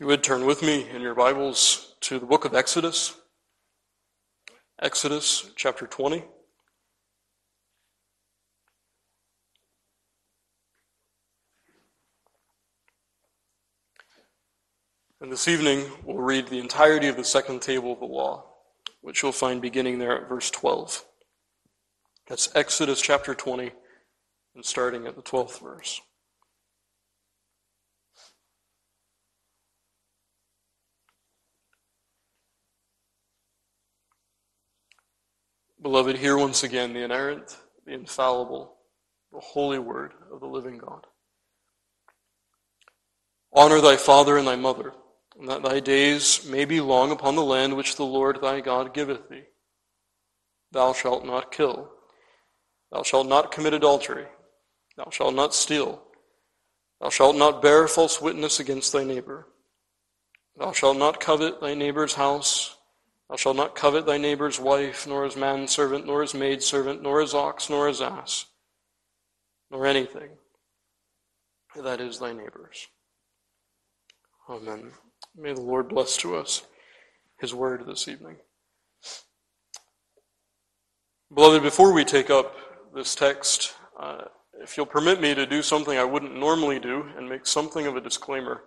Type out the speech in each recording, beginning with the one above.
You would turn with me in your Bibles to the book of Exodus, Exodus chapter 20. And this evening, we'll read the entirety of the second table of the law, which you'll find beginning there at verse 12. That's Exodus chapter 20, and starting at the 12th verse. Beloved, hear once again the inerrant, the infallible, the holy word of the living God. Honor thy father and thy mother and that thy days may be long upon the land which the Lord thy God giveth thee. Thou shalt not kill. Thou shalt not commit adultery. Thou shalt not steal. Thou shalt not bear false witness against thy neighbor. Thou shalt not covet thy neighbor's house. Thou shalt not covet thy neighbor's wife, nor his manservant, nor his maidservant, nor his ox, nor his ass, nor anything that is thy neighbor's. Amen. May the Lord bless to us his word this evening. Beloved, before we take up this text, uh, if you'll permit me to do something I wouldn't normally do and make something of a disclaimer.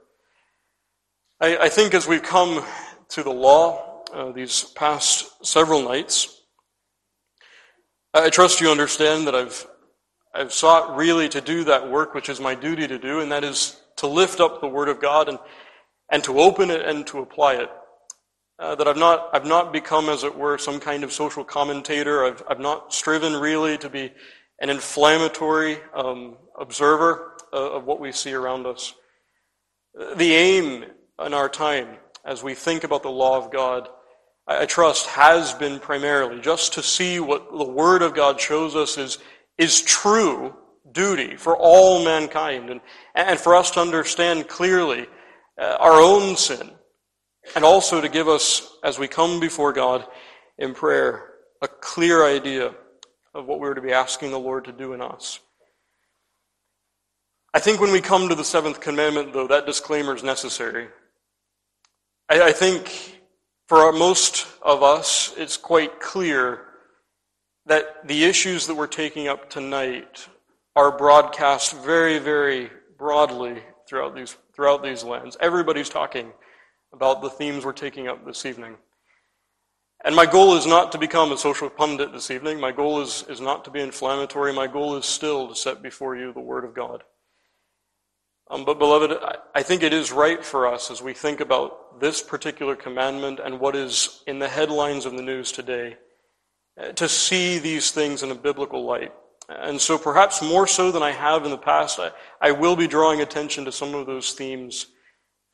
I, I think as we've come to the law uh, these past several nights, I trust you understand that I've, I've sought really to do that work which is my duty to do, and that is to lift up the Word of God and and to open it and to apply it. Uh, that I've not, I've not become, as it were, some kind of social commentator. I've, I've not striven really to be an inflammatory um, observer uh, of what we see around us. The aim in our time, as we think about the law of God, I, trust has been primarily just to see what the Word of God shows us is, is true duty for all mankind, and, and for us to understand clearly uh, our own sin, and also to give us, as we come before God in prayer, a clear idea of what we're to be asking the Lord to do in us. I think when we come to the seventh commandment, though, that disclaimer is necessary. I, I think for most of us, it's quite clear that the issues that we're taking up tonight are broadcast very, very broadly throughout these throughout these lands. Everybody's talking about the themes we're taking up this evening. And my goal is not to become a social pundit this evening. My goal is, is not to be inflammatory. My goal is still to set before you the Word of God. Um, but, beloved, I, think it is right for us as we think about this particular commandment and what is in the headlines of the news today uh, to see these things in a biblical light. And so, perhaps more so than I have in the past, I, I will be drawing attention to some of those themes,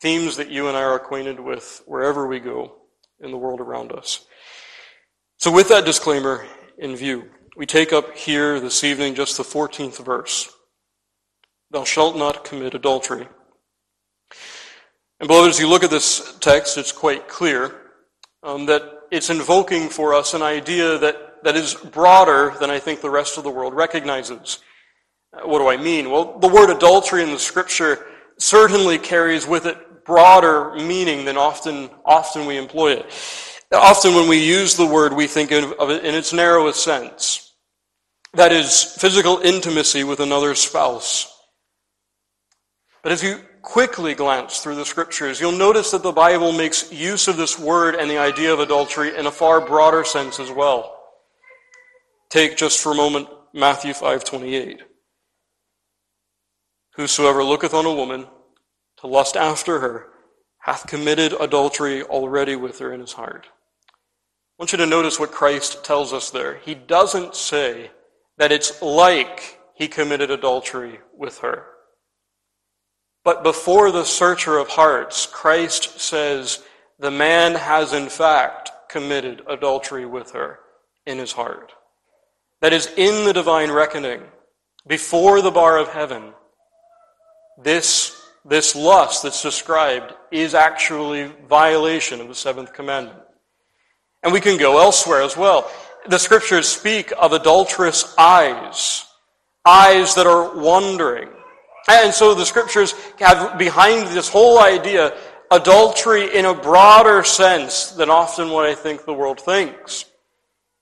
themes that you and I are acquainted with wherever we go in the world around us. So, with that disclaimer in view, we take up here this evening just the 14th verse Thou shalt not commit adultery. And, beloved, as you look at this text, it's quite clear um, that it's invoking for us an idea that that is broader than I think the rest of the world recognizes. Uh, what do I mean? Well, the word adultery in the scripture certainly carries with it broader meaning than often, often we employ it. Often when we use the word, we think of it in its narrowest sense. That is physical intimacy with another spouse. But as you quickly glance through the scriptures, you'll notice that the Bible makes use of this word and the idea of adultery in a far broader sense as well. Take just for a moment Matthew 5:28. Whosoever looketh on a woman to lust after her hath committed adultery already with her in his heart. I want you to notice what Christ tells us there. He doesn't say that it's like he committed adultery with her. But before the searcher of hearts, Christ says the man has in fact committed adultery with her in his heart that is in the divine reckoning, before the bar of heaven, this, this lust that's described is actually violation of the seventh commandment. And we can go elsewhere as well. The scriptures speak of adulterous eyes, eyes that are wandering. And so the scriptures have behind this whole idea adultery in a broader sense than often what I think the world thinks.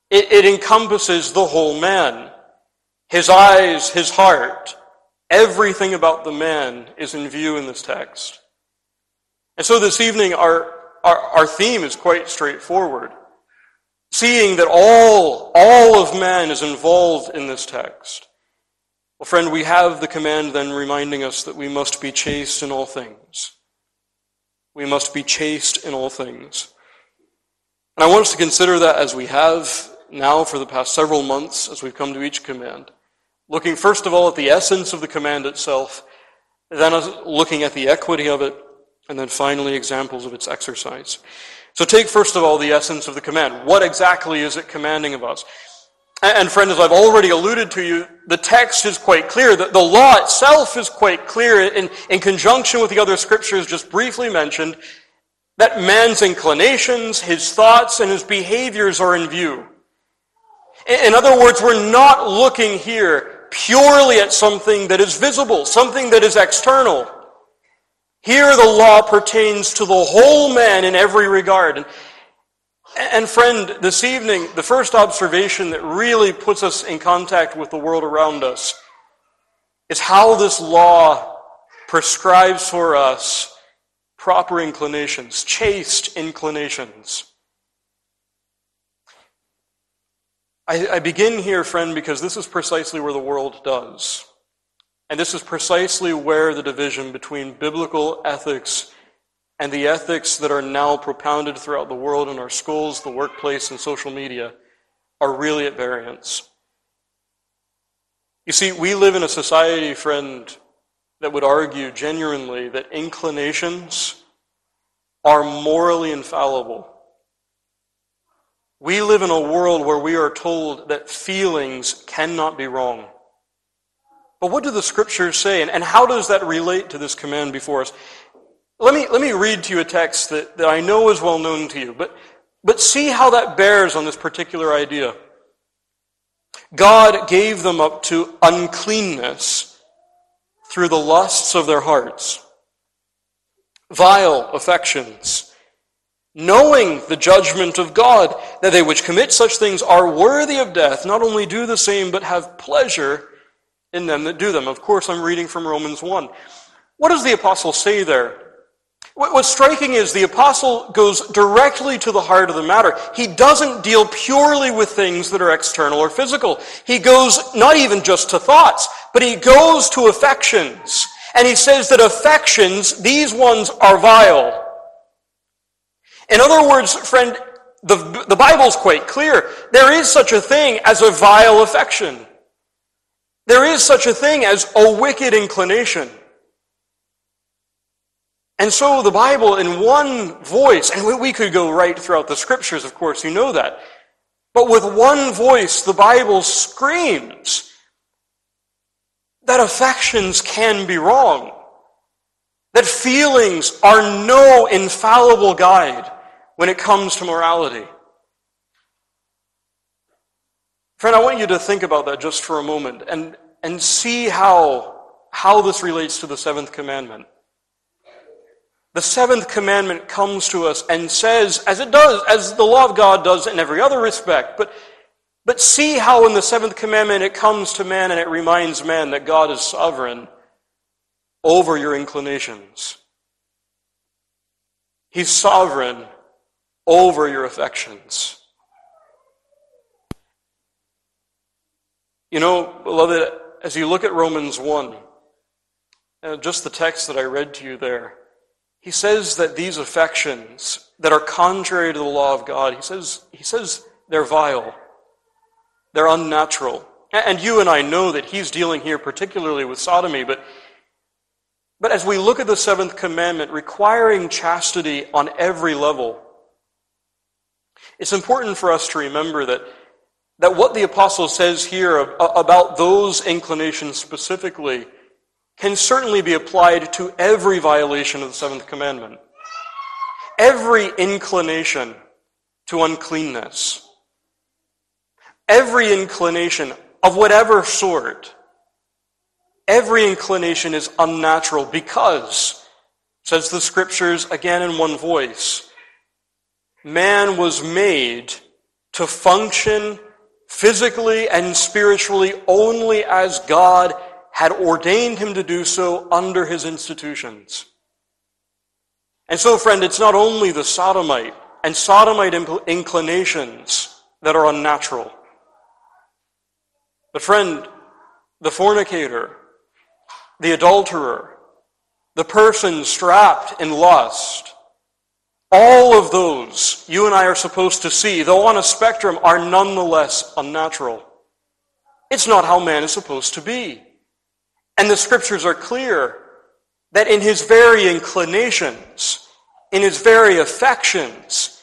It, it encompasses the whole man. His eyes, his heart, everything about the man is in view in this text. And so this evening, our, our, our theme is quite straightforward. Seeing that all, all of man is involved in this text. Well, friend, we have the command then reminding us that we must be chaste in all things. We must be chaste in all things. And I want us to consider that as we have now for the past several months as we've come to each command. Looking first of all at the essence of the command itself, then looking at the equity of it, and then finally examples of its exercise. So take first of all the essence of the command. What exactly is it commanding of us? And friend, as I've already alluded to you, the text is quite clear. The, the law itself is quite clear in, in conjunction with the other scriptures just briefly mentioned that man's inclinations, his thoughts, and his behaviors are in view. In, in other words, we're not looking here purely at something that is visible, something that is external. Here the law pertains to the whole man in every regard. And and friend, this evening, the first observation that really puts us in contact with the world around us is how this law prescribes for us proper inclinations, chaste inclinations. I, I, begin here, friend, because this is precisely where the world does. And this is precisely where the division between biblical ethics and the ethics that are now propounded throughout the world in our schools, the workplace, and social media are really at variance. You see, we live in a society, friend, that would argue genuinely that inclinations are morally infallible. We live in a world where we are told that feelings cannot be wrong. But what do the scriptures say, and how does that relate to this command before us? Let me, let me read to you a text that, that I know is well known to you, but, but see how that bears on this particular idea. God gave them up to uncleanness through the lusts of their hearts, vile affections, knowing the judgment of God, that they which commit such things are worthy of death, not only do the same, but have pleasure in them that do them. Of course, I'm reading from Romans 1. What does the apostle say there? What's striking is the apostle goes directly to the heart of the matter. He doesn't deal purely with things that are external or physical. He goes not even just to thoughts, but he goes to affections. And he says that affections, these ones are vile. In other words, friend, the, the Bible's quite clear. There is such a thing as a vile affection. There is such a thing as a wicked inclination. And so the Bible, in one voice, and we could go right throughout the scriptures, of course, you know that. But with one voice, the Bible screams that affections can be wrong, that feelings are no infallible guide when it comes to morality. Friend, I want you to think about that just for a moment and, and see how, how this relates to the seventh commandment. The seventh commandment comes to us and says, as it does, as the law of God does in every other respect, but, but see how in the seventh commandment it comes to man and it reminds man that God is sovereign over your inclinations. He's sovereign over your affections. You know, beloved, as you look at Romans 1, uh, just the text that I read to you there, he says that these affections that are contrary to the law of God, he says, he says they're vile. They're unnatural. And you and I know that he's dealing here particularly with sodomy, but, but as we look at the seventh commandment requiring chastity on every level, it's important for us to remember that, that what the apostle says here about those inclinations specifically can certainly be applied to every violation of the seventh commandment. Every inclination to uncleanness. Every inclination of whatever sort. Every inclination is unnatural because says the scriptures again in one voice. Man was made to function physically and spiritually only as God had ordained him to do so under his institutions. And so, friend, it's not only the sodomite and sodomite inclinations that are unnatural. But, friend, the fornicator, the adulterer, the person strapped in lust, all of those you and I are supposed to see, though on a spectrum, are nonetheless unnatural. It's not how man is supposed to be. And the scriptures are clear that in his very inclinations, in his very affections,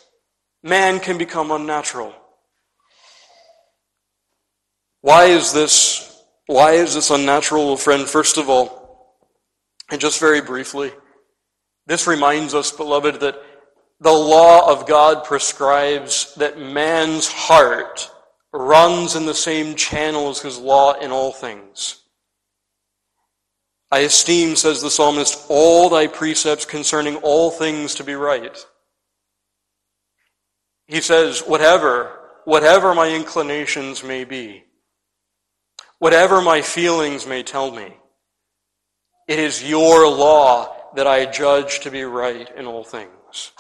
man can become unnatural. Why is this why is this unnatural, friend? First of all, and just very briefly, this reminds us, beloved, that the law of God prescribes that man's heart runs in the same channel as his law in all things. I esteem, says the psalmist, all thy precepts concerning all things to be right. He says, whatever, whatever my inclinations may be, whatever my feelings may tell me, it is your law that I judge to be right in all things.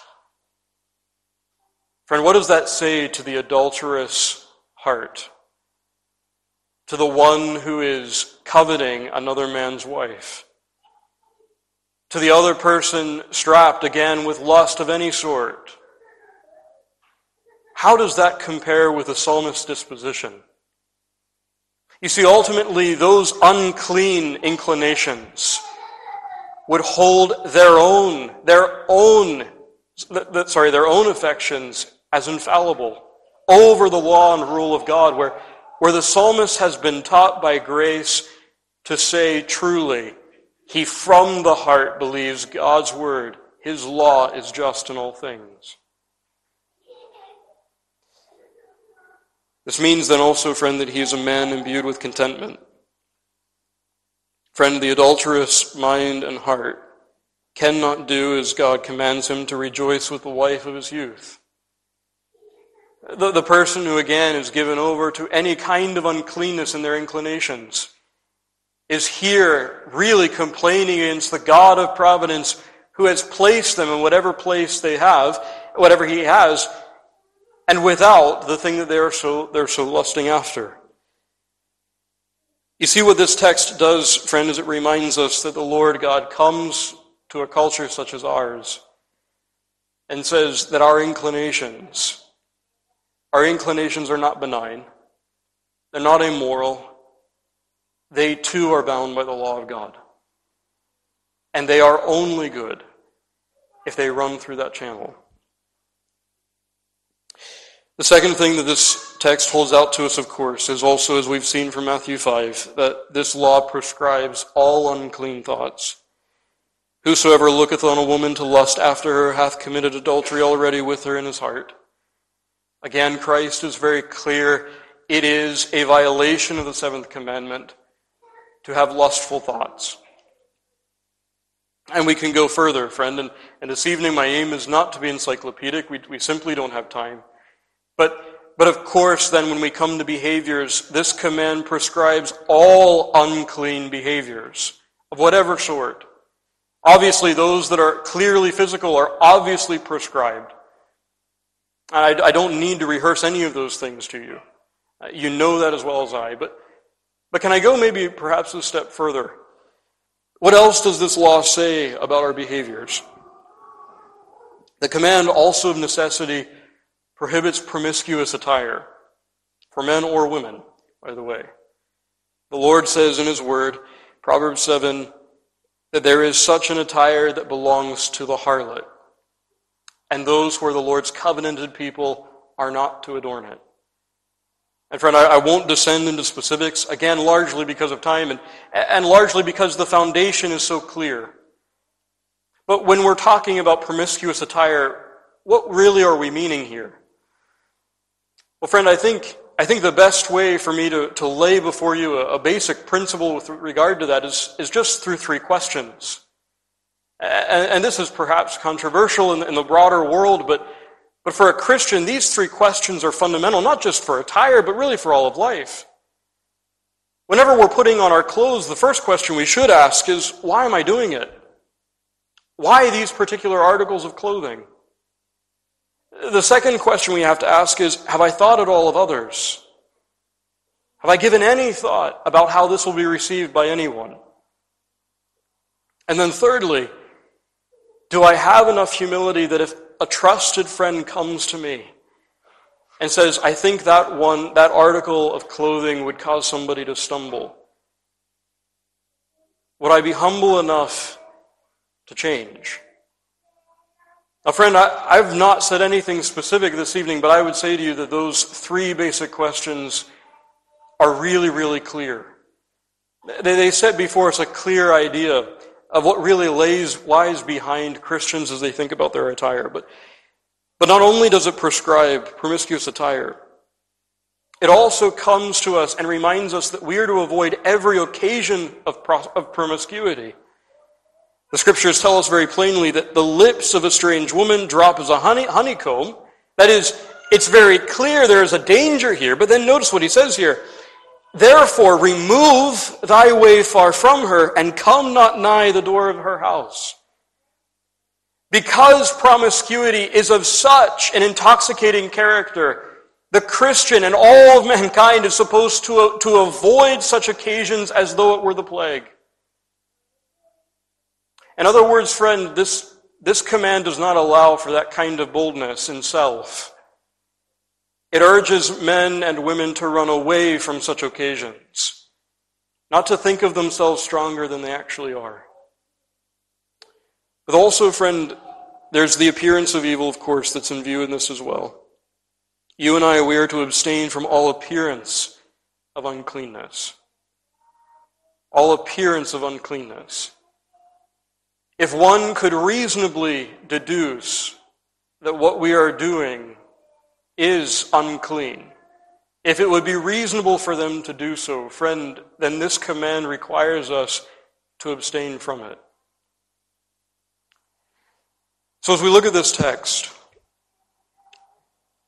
Friend, what does that say to the adulterous heart? To the one who is coveting another man's wife? To the other person strapped again with lust of any sort? How does that compare with the psalmist's disposition? You see, ultimately, those unclean inclinations would hold their own, their own, sorry, their own affections as infallible over the law and rule of God, where, where the psalmist has been taught by grace to say truly, he from the heart believes God's word, his law is just in all things. This means then also, friend, that he is a man imbued with contentment. Friend, the adulterous mind and heart cannot do as God commands him to rejoice with the wife of his youth. The, the person who, again, is given over to any kind of uncleanness in their inclinations is here really complaining against the God of providence who has placed them in whatever place they have, whatever he has, and without the thing that they are so, they're so lusting after. You see what this text does, friend, is it reminds us that the Lord God comes to a culture such as ours and says that our inclinations, our inclinations are not benign. They're not immoral. They too are bound by the law of God. And they are only good if they run through that channel. The second thing that this text holds out to us, of course, is also, as we've seen from Matthew 5, that this law prescribes all unclean thoughts. Whosoever looketh on a woman to lust after her hath committed adultery already with her in his heart. Again, Christ is very clear. It is a violation of the seventh commandment to have lustful thoughts. And we can go further, friend. And, and this evening, my aim is not to be encyclopedic. We, we simply don't have time. But, but of course, then when we come to behaviors, this command prescribes all unclean behaviors of whatever sort. Obviously, those that are clearly physical are obviously prescribed. I, I don't need to rehearse any of those things to you. Uh, you know that as well as I. But, but can I go maybe perhaps a step further? What else does this law say about our behaviors? The command also of necessity prohibits promiscuous attire for men or women, by the way. The Lord says in His Word, Proverbs 7, that there is such an attire that belongs to the harlot and those who are the Lord's covenanted people are not to adorn it. And friend, I, I, won't descend into specifics, again, largely because of time and, and largely because the foundation is so clear. But when we're talking about promiscuous attire, what really are we meaning here? Well, friend, I think, I think the best way for me to, to lay before you a, a basic principle with regard to that is, is just through three questions. And, and this is perhaps controversial in, in the broader world, but, but for a Christian, these three questions are fundamental, not just for attire, but really for all of life. Whenever we're putting on our clothes, the first question we should ask is, why am I doing it? Why these particular articles of clothing? The second question we have to ask is, have I thought at all of others? Have I given any thought about how this will be received by anyone? And then thirdly, do I have enough humility that if a trusted friend comes to me and says, I think that one, that article of clothing would cause somebody to stumble, would I be humble enough to change? Now, friend, I, have not said anything specific this evening, but I would say to you that those three basic questions are really, really clear. They, they set before us a clear idea of what really lays, lies behind Christians as they think about their attire. But but not only does it prescribe promiscuous attire, it also comes to us and reminds us that we are to avoid every occasion of, of promiscuity. The scriptures tell us very plainly that the lips of a strange woman drop as a honey, honeycomb. That is, it's very clear there is a danger here, but then notice what he says here. Therefore, remove thy way far from her, and come not nigh the door of her house. Because promiscuity is of such an intoxicating character, the Christian and all of mankind is supposed to, to avoid such occasions as though it were the plague. In other words, friend, this, this command does not allow for that kind of boldness in self. It urges men and women to run away from such occasions, not to think of themselves stronger than they actually are. But also, friend, there's the appearance of evil, of course, that's in view in this as well. You and I, we are to abstain from all appearance of uncleanness. All appearance of uncleanness. If one could reasonably deduce that what we are doing is unclean, if it would be reasonable for them to do so, friend, then this command requires us to abstain from it. So, as we look at this text,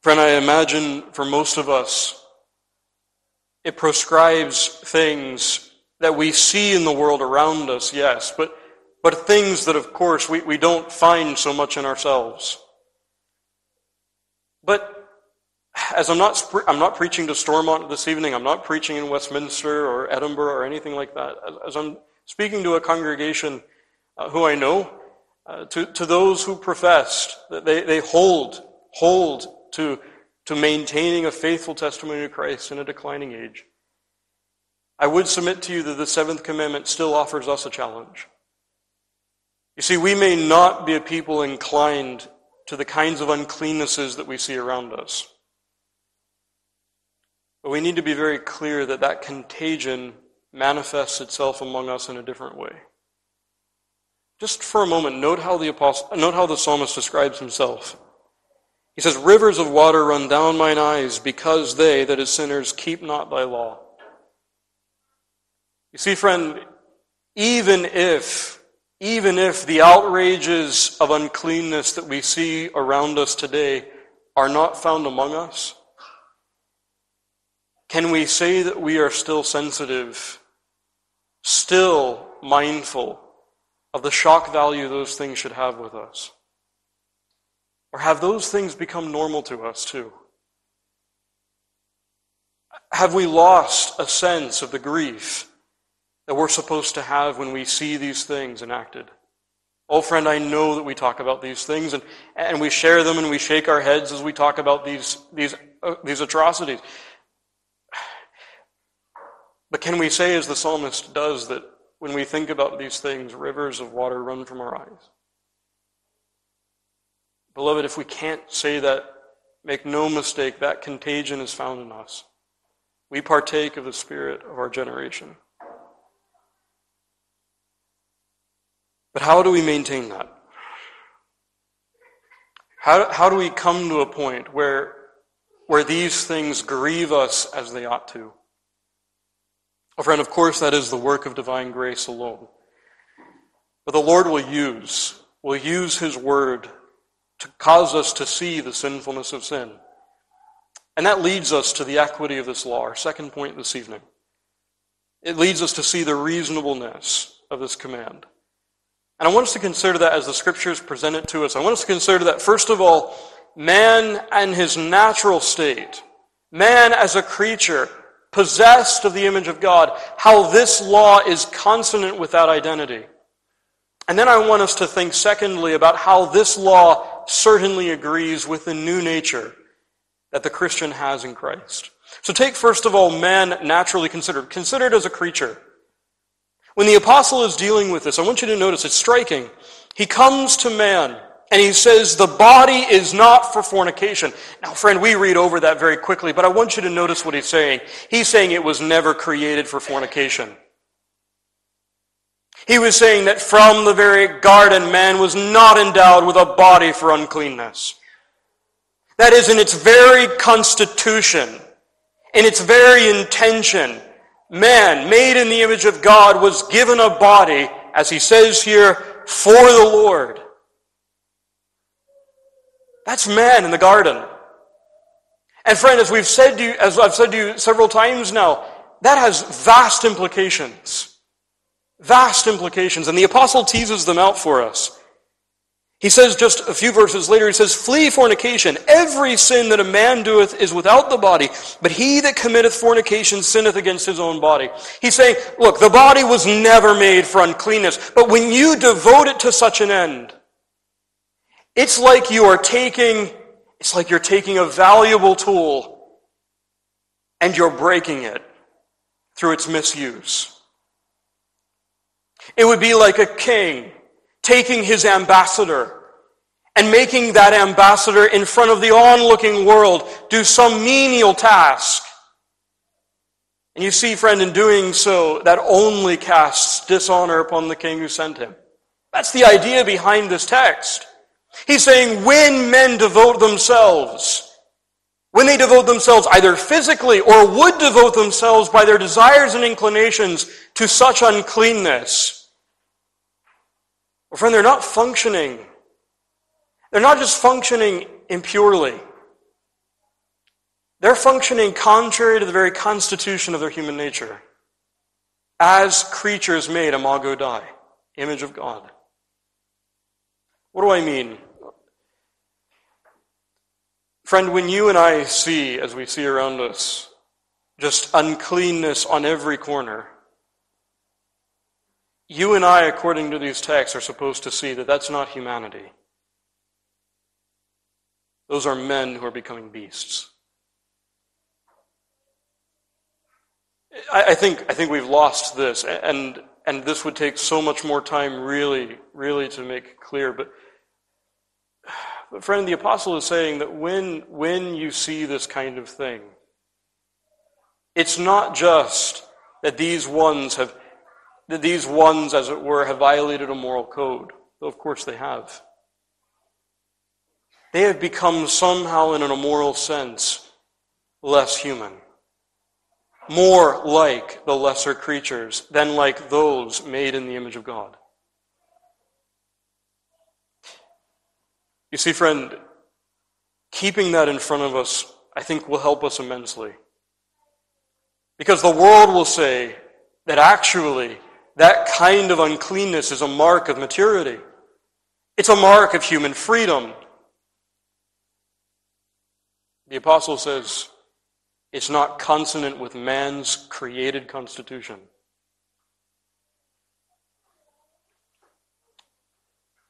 friend, I imagine for most of us, it prescribes things that we see in the world around us, yes, but, but things that, of course, we, we don't find so much in ourselves. But as I'm not, I'm not preaching to Stormont this evening, I'm not preaching in Westminster or Edinburgh or anything like that. As I'm speaking to a congregation uh, who I know, uh, to, to those who professed that they, they hold, hold to, to maintaining a faithful testimony to Christ in a declining age. I would submit to you that the seventh commandment still offers us a challenge. You see, we may not be a people inclined to the kinds of uncleannesses that we see around us. But we need to be very clear that that contagion manifests itself among us in a different way. Just for a moment, note how the apostle, note how the psalmist describes himself. He says, Rivers of water run down mine eyes because they, that is sinners, keep not thy law. You see, friend, even if, even if the outrages of uncleanness that we see around us today are not found among us, can we say that we are still sensitive, still mindful of the shock value those things should have with us? Or have those things become normal to us too? Have we lost a sense of the grief that we're supposed to have when we see these things enacted? Oh, friend, I know that we talk about these things and, and we share them and we shake our heads as we talk about these, these, uh, these atrocities. But can we say, as the psalmist does, that when we think about these things, rivers of water run from our eyes. Beloved, if we can't say that, make no mistake, that contagion is found in us. We partake of the spirit of our generation. But how do we maintain that? How, how do we come to a point where, where these things grieve us as they ought to? Oh, friend, of course, that is the work of divine grace alone. But the Lord will use, will use His word to cause us to see the sinfulness of sin. And that leads us to the equity of this law, our second point this evening. It leads us to see the reasonableness of this command. And I want us to consider that as the scriptures present it to us. I want us to consider that, first of all, man and his natural state, man as a creature, possessed of the image of God, how this law is consonant with that identity. And then I want us to think, secondly, about how this law certainly agrees with the new nature that the Christian has in Christ. So take, first of all, man naturally considered, considered as a creature. When the apostle is dealing with this, I want you to notice it's striking. He comes to man and he says, the body is not for fornication. Now, friend, we read over that very quickly, but I want you to notice what he's saying. He's saying it was never created for fornication. He was saying that from the very garden, man was not endowed with a body for uncleanness. That is, in its very constitution, in its very intention, man, made in the image of God, was given a body, as he says here, for the Lord. That's man in the garden. And friend, as we've said to you, as I've said to you several times now, that has vast implications. Vast implications. And the apostle teases them out for us. He says just a few verses later, he says, Flee fornication. Every sin that a man doeth is without the body, but he that committeth fornication sinneth against his own body. He's saying, look, the body was never made for uncleanness, but when you devote it to such an end, it's like you are taking, it's like you're taking a valuable tool and you're breaking it through its misuse. It would be like a king taking his ambassador and making that ambassador in front of the onlooking world do some menial task. And you see, friend, in doing so, that only casts dishonor upon the king who sent him. That's the idea behind this text. He's saying when men devote themselves, when they devote themselves either physically or would devote themselves by their desires and inclinations to such uncleanness, well, friend, they're not functioning. They're not just functioning impurely. They're functioning contrary to the very constitution of their human nature. As creatures made, imago Dei, image of God. What do I mean? Friend, when you and I see, as we see around us, just uncleanness on every corner, you and I, according to these texts, are supposed to see that that's not humanity. Those are men who are becoming beasts. I, I, think, I think we've lost this, and, and this would take so much more time, really, really, to make clear. But but friend, the apostle is saying that when, when you see this kind of thing, it's not just that these ones have, that these ones, as it were, have violated a moral code, though of course they have. They have become somehow, in an immoral sense, less human. More like the lesser creatures than like those made in the image of God. You see, friend, keeping that in front of us, I think, will help us immensely. Because the world will say that actually that kind of uncleanness is a mark of maturity. It's a mark of human freedom. The apostle says it's not consonant with man's created constitution.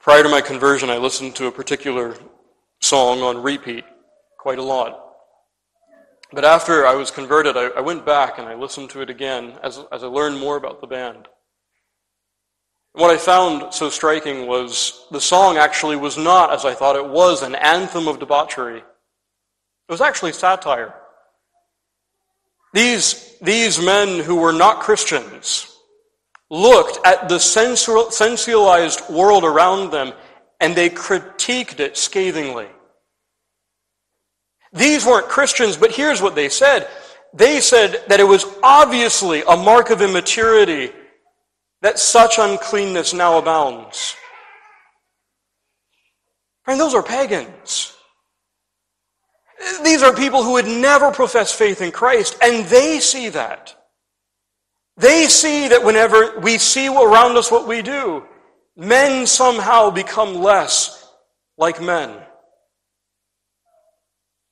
Prior to my conversion, I listened to a particular song on repeat quite a lot. But after I was converted, I, I, went back and I listened to it again as, as I learned more about the band. What I found so striking was the song actually was not, as I thought it was, an anthem of debauchery. It was actually satire. These, these men who were not Christians, looked at the sensualized world around them and they critiqued it scathingly. These weren't Christians, but here's what they said. They said that it was obviously a mark of immaturity that such uncleanness now abounds. Friend, those are pagans. These are people who would never profess faith in Christ, and they see that. They see that whenever we see around us what we do, men somehow become less like men.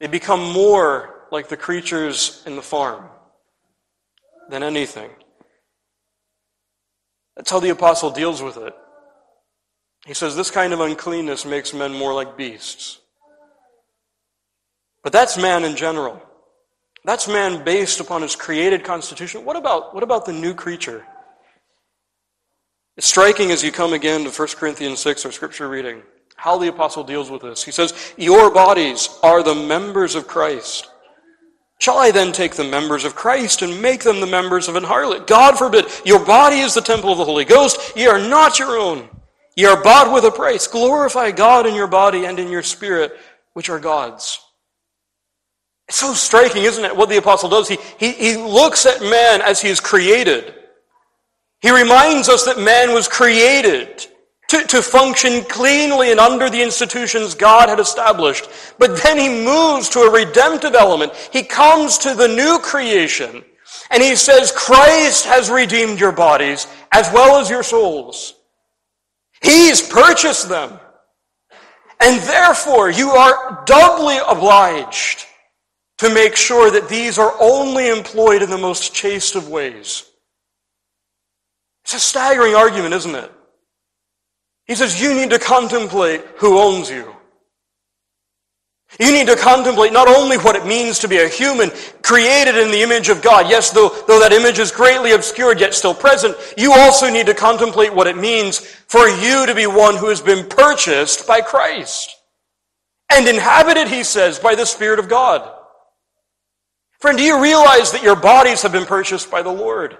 They become more like the creatures in the farm than anything. That's how the apostle deals with it. He says this kind of uncleanness makes men more like beasts. But that's man in general. That's man based upon his created constitution. What about, what about the new creature? It's striking as you come again to 1 Corinthians 6, our scripture reading, how the apostle deals with this. He says, Your bodies are the members of Christ. Shall I then take the members of Christ and make them the members of an harlot? God forbid. Your body is the temple of the Holy Ghost. Ye are not your own. Ye are bought with a price. Glorify God in your body and in your spirit, which are God's. It's so striking, isn't it, what the apostle does? He, he, he looks at man as he is created. He reminds us that man was created to, to function cleanly and under the institutions God had established. But then he moves to a redemptive element. He comes to the new creation and he says, Christ has redeemed your bodies as well as your souls. He's purchased them. And therefore, you are doubly obliged to make sure that these are only employed in the most chaste of ways. It's a staggering argument, isn't it? He says you need to contemplate who owns you. You need to contemplate not only what it means to be a human created in the image of God. Yes, though, though that image is greatly obscured yet still present, you also need to contemplate what it means for you to be one who has been purchased by Christ and inhabited, he says, by the Spirit of God. Friend, do you realize that your bodies have been purchased by the Lord?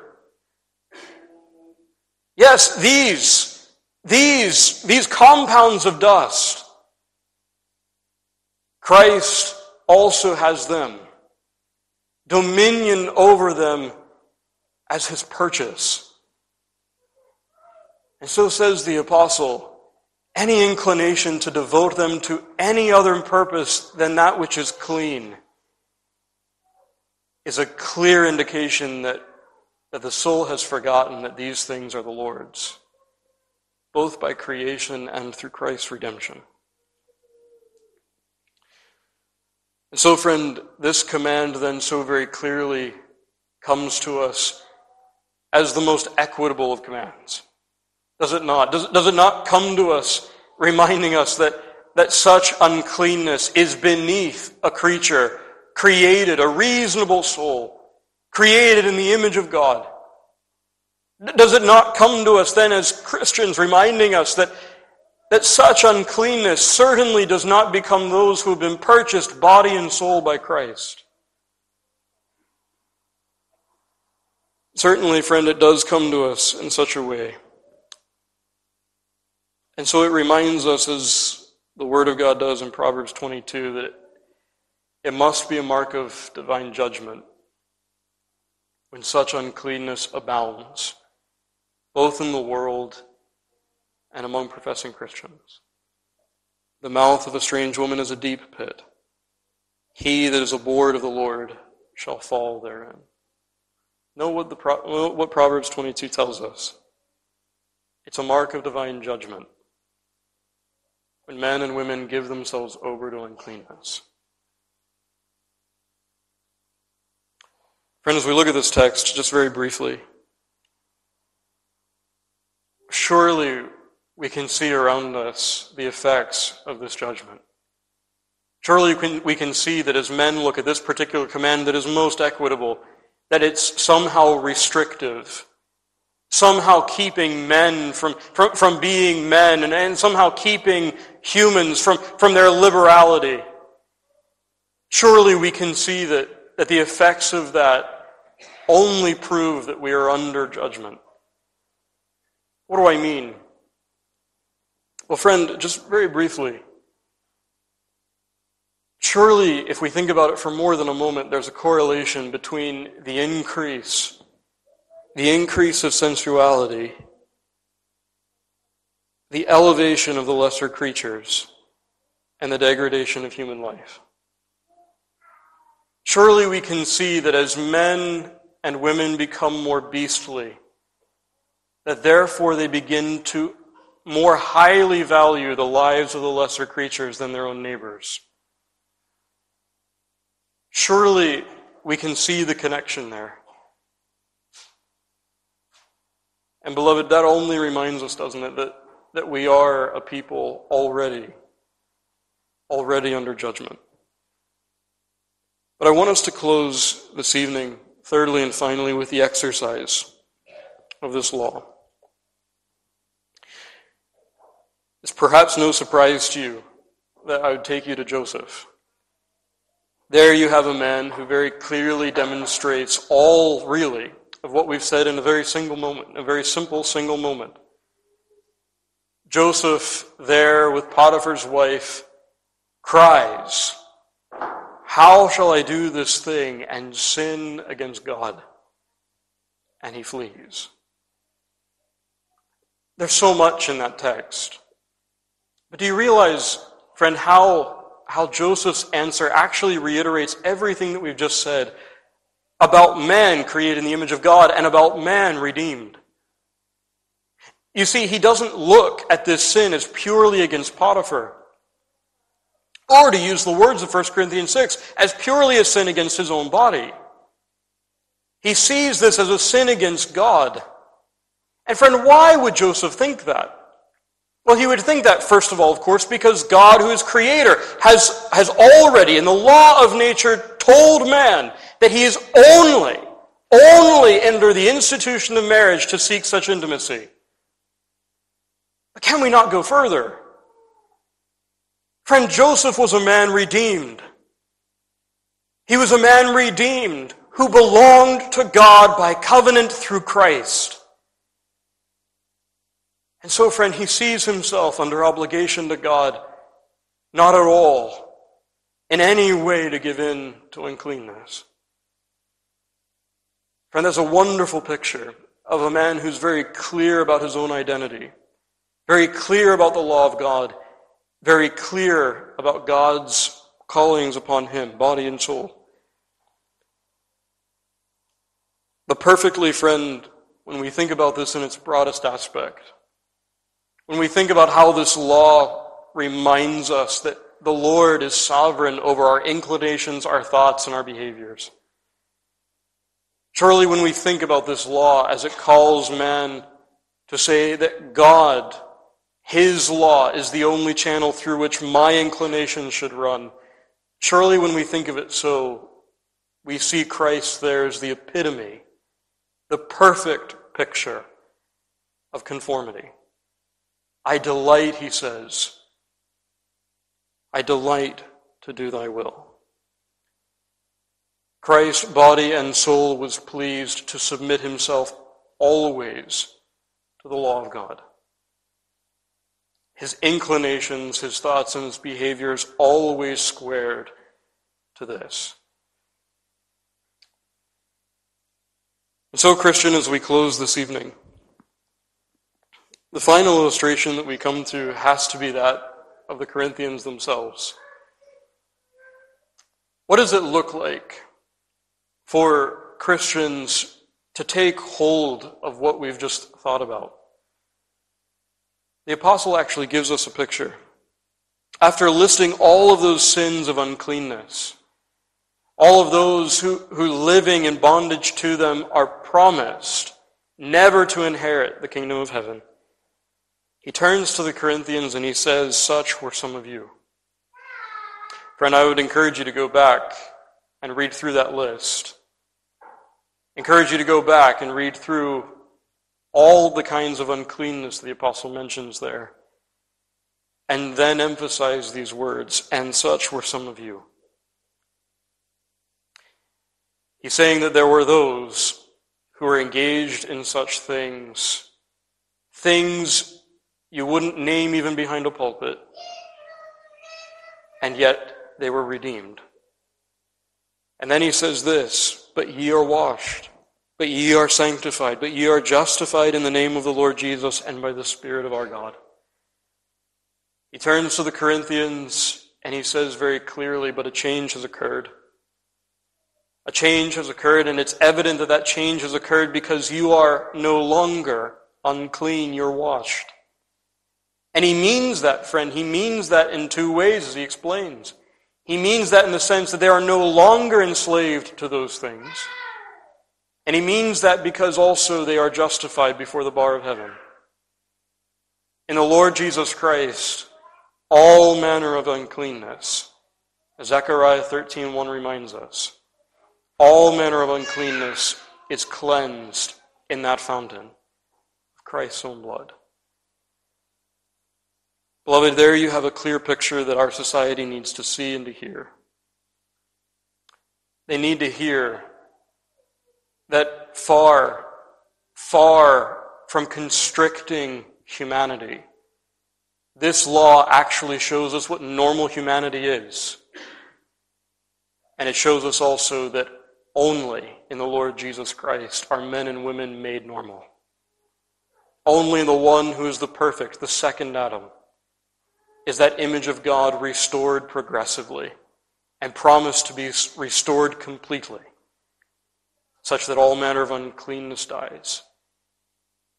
Yes, these, these, these compounds of dust, Christ also has them. Dominion over them as his purchase. And so says the apostle, any inclination to devote them to any other purpose than that which is clean is a clear indication that, that the soul has forgotten that these things are the Lord's, both by creation and through Christ's redemption. And so, friend, this command then so very clearly comes to us as the most equitable of commands. Does it not? Does, does it not come to us reminding us that, that such uncleanness is beneath a creature created, a reasonable soul, created in the image of God. Does it not come to us then as Christians reminding us that, that such uncleanness certainly does not become those who have been purchased body and soul by Christ? Certainly, friend, it does come to us in such a way. And so it reminds us, as the Word of God does in Proverbs 22, that it must be a mark of divine judgment when such uncleanness abounds, both in the world and among professing Christians. The mouth of a strange woman is a deep pit. He that is abhorred of the Lord shall fall therein. Know what, the, what Proverbs 22 tells us. It's a mark of divine judgment when men and women give themselves over to uncleanness. Friends, as we look at this text, just very briefly, surely we can see around us the effects of this judgment. Surely we can, see that as men look at this particular command that is most equitable, that it's somehow restrictive, somehow keeping men from, from, from being men, and, and somehow keeping humans from, from their liberality. Surely we can see that that the effects of that only prove that we are under judgment. What do I mean? Well, friend, just very briefly, surely if we think about it for more than a moment, there's a correlation between the increase, the increase of sensuality the elevation of the lesser creatures and the degradation of human life. Surely we can see that as men and women become more beastly, that therefore they begin to more highly value the lives of the lesser creatures than their own neighbors. Surely we can see the connection there. And beloved, that only reminds us, doesn't it, that, that we are a people already, already under judgment. But I want us to close this evening, thirdly and finally, with the exercise of this law. It's perhaps no surprise to you that I would take you to Joseph. There you have a man who very clearly demonstrates all, really, of what we've said in a very single moment, a very simple single moment. Joseph, there with Potiphar's wife, cries, How shall I do this thing and sin against God? And he flees. There's so much in that text. But do you realize, friend, how, how Joseph's answer actually reiterates everything that we've just said about man created in the image of God and about man redeemed? You see, he doesn't look at this sin as purely against Potiphar. Or, to use the words of 1 Corinthians 6, as purely a sin against his own body. He sees this as a sin against God. And friend, why would Joseph think that? Well, he would think that, first of all, of course, because God, who is creator, has, has already, in the law of nature, told man that he is only, only under the institution of marriage to seek such intimacy. But can we not go further? Friend, Joseph was a man redeemed. He was a man redeemed who belonged to God by covenant through Christ. And so, friend, he sees himself under obligation to God, not at all in any way to give in to uncleanness. Friend, that's a wonderful picture of a man who's very clear about his own identity, very clear about the law of God, very clear about God's callings upon him, body and soul. But perfectly, friend, when we think about this in its broadest aspect, when we think about how this law reminds us that the Lord is sovereign over our inclinations, our thoughts, and our behaviors. Surely, when we think about this law as it calls man to say that God, His law, is the only channel through which my inclinations should run, surely when we think of it so, we see Christ there as the epitome, the perfect picture of conformity. I delight, he says. I delight to do thy will. Christ's body and soul was pleased to submit himself always to the law of God. His inclinations, his thoughts, and his behaviors always squared to this. And so, Christian, as we close this evening, the final illustration that we come to has to be that of the Corinthians themselves. What does it look like for Christians to take hold of what we've just thought about? The apostle actually gives us a picture. After listing all of those sins of uncleanness, all of those who, who living in bondage to them are promised never to inherit the kingdom of heaven. He turns to the Corinthians and he says, Such were some of you. Friend, I would encourage you to go back and read through that list. Encourage you to go back and read through all the kinds of uncleanness the apostle mentions there. And then emphasize these words, and such were some of you. He's saying that there were those who were engaged in such things, things you wouldn't name even behind a pulpit, and yet they were redeemed. And then he says this, but ye are washed, but ye are sanctified, but ye are justified in the name of the Lord Jesus and by the Spirit of our God. He turns to the Corinthians and he says very clearly, but a change has occurred. A change has occurred, and it's evident that that change has occurred because you are no longer unclean, you're washed. And he means that, friend. He means that in two ways, as he explains. He means that in the sense that they are no longer enslaved to those things. And he means that because also they are justified before the bar of heaven. In the Lord Jesus Christ, all manner of uncleanness, as Zechariah 13.1 reminds us, all manner of uncleanness is cleansed in that fountain of Christ's own blood. Beloved, there you have a clear picture that our society needs to see and to hear. They need to hear that far, far from constricting humanity, this law actually shows us what normal humanity is. And it shows us also that only in the Lord Jesus Christ are men and women made normal. Only in the one who is the perfect, the second Adam, is that image of God restored progressively and promised to be restored completely, such that all manner of uncleanness dies,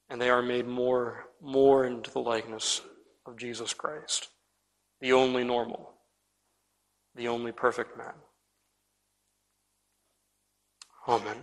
and they are made more, more into the likeness of Jesus Christ, the only normal, the only perfect man. Amen.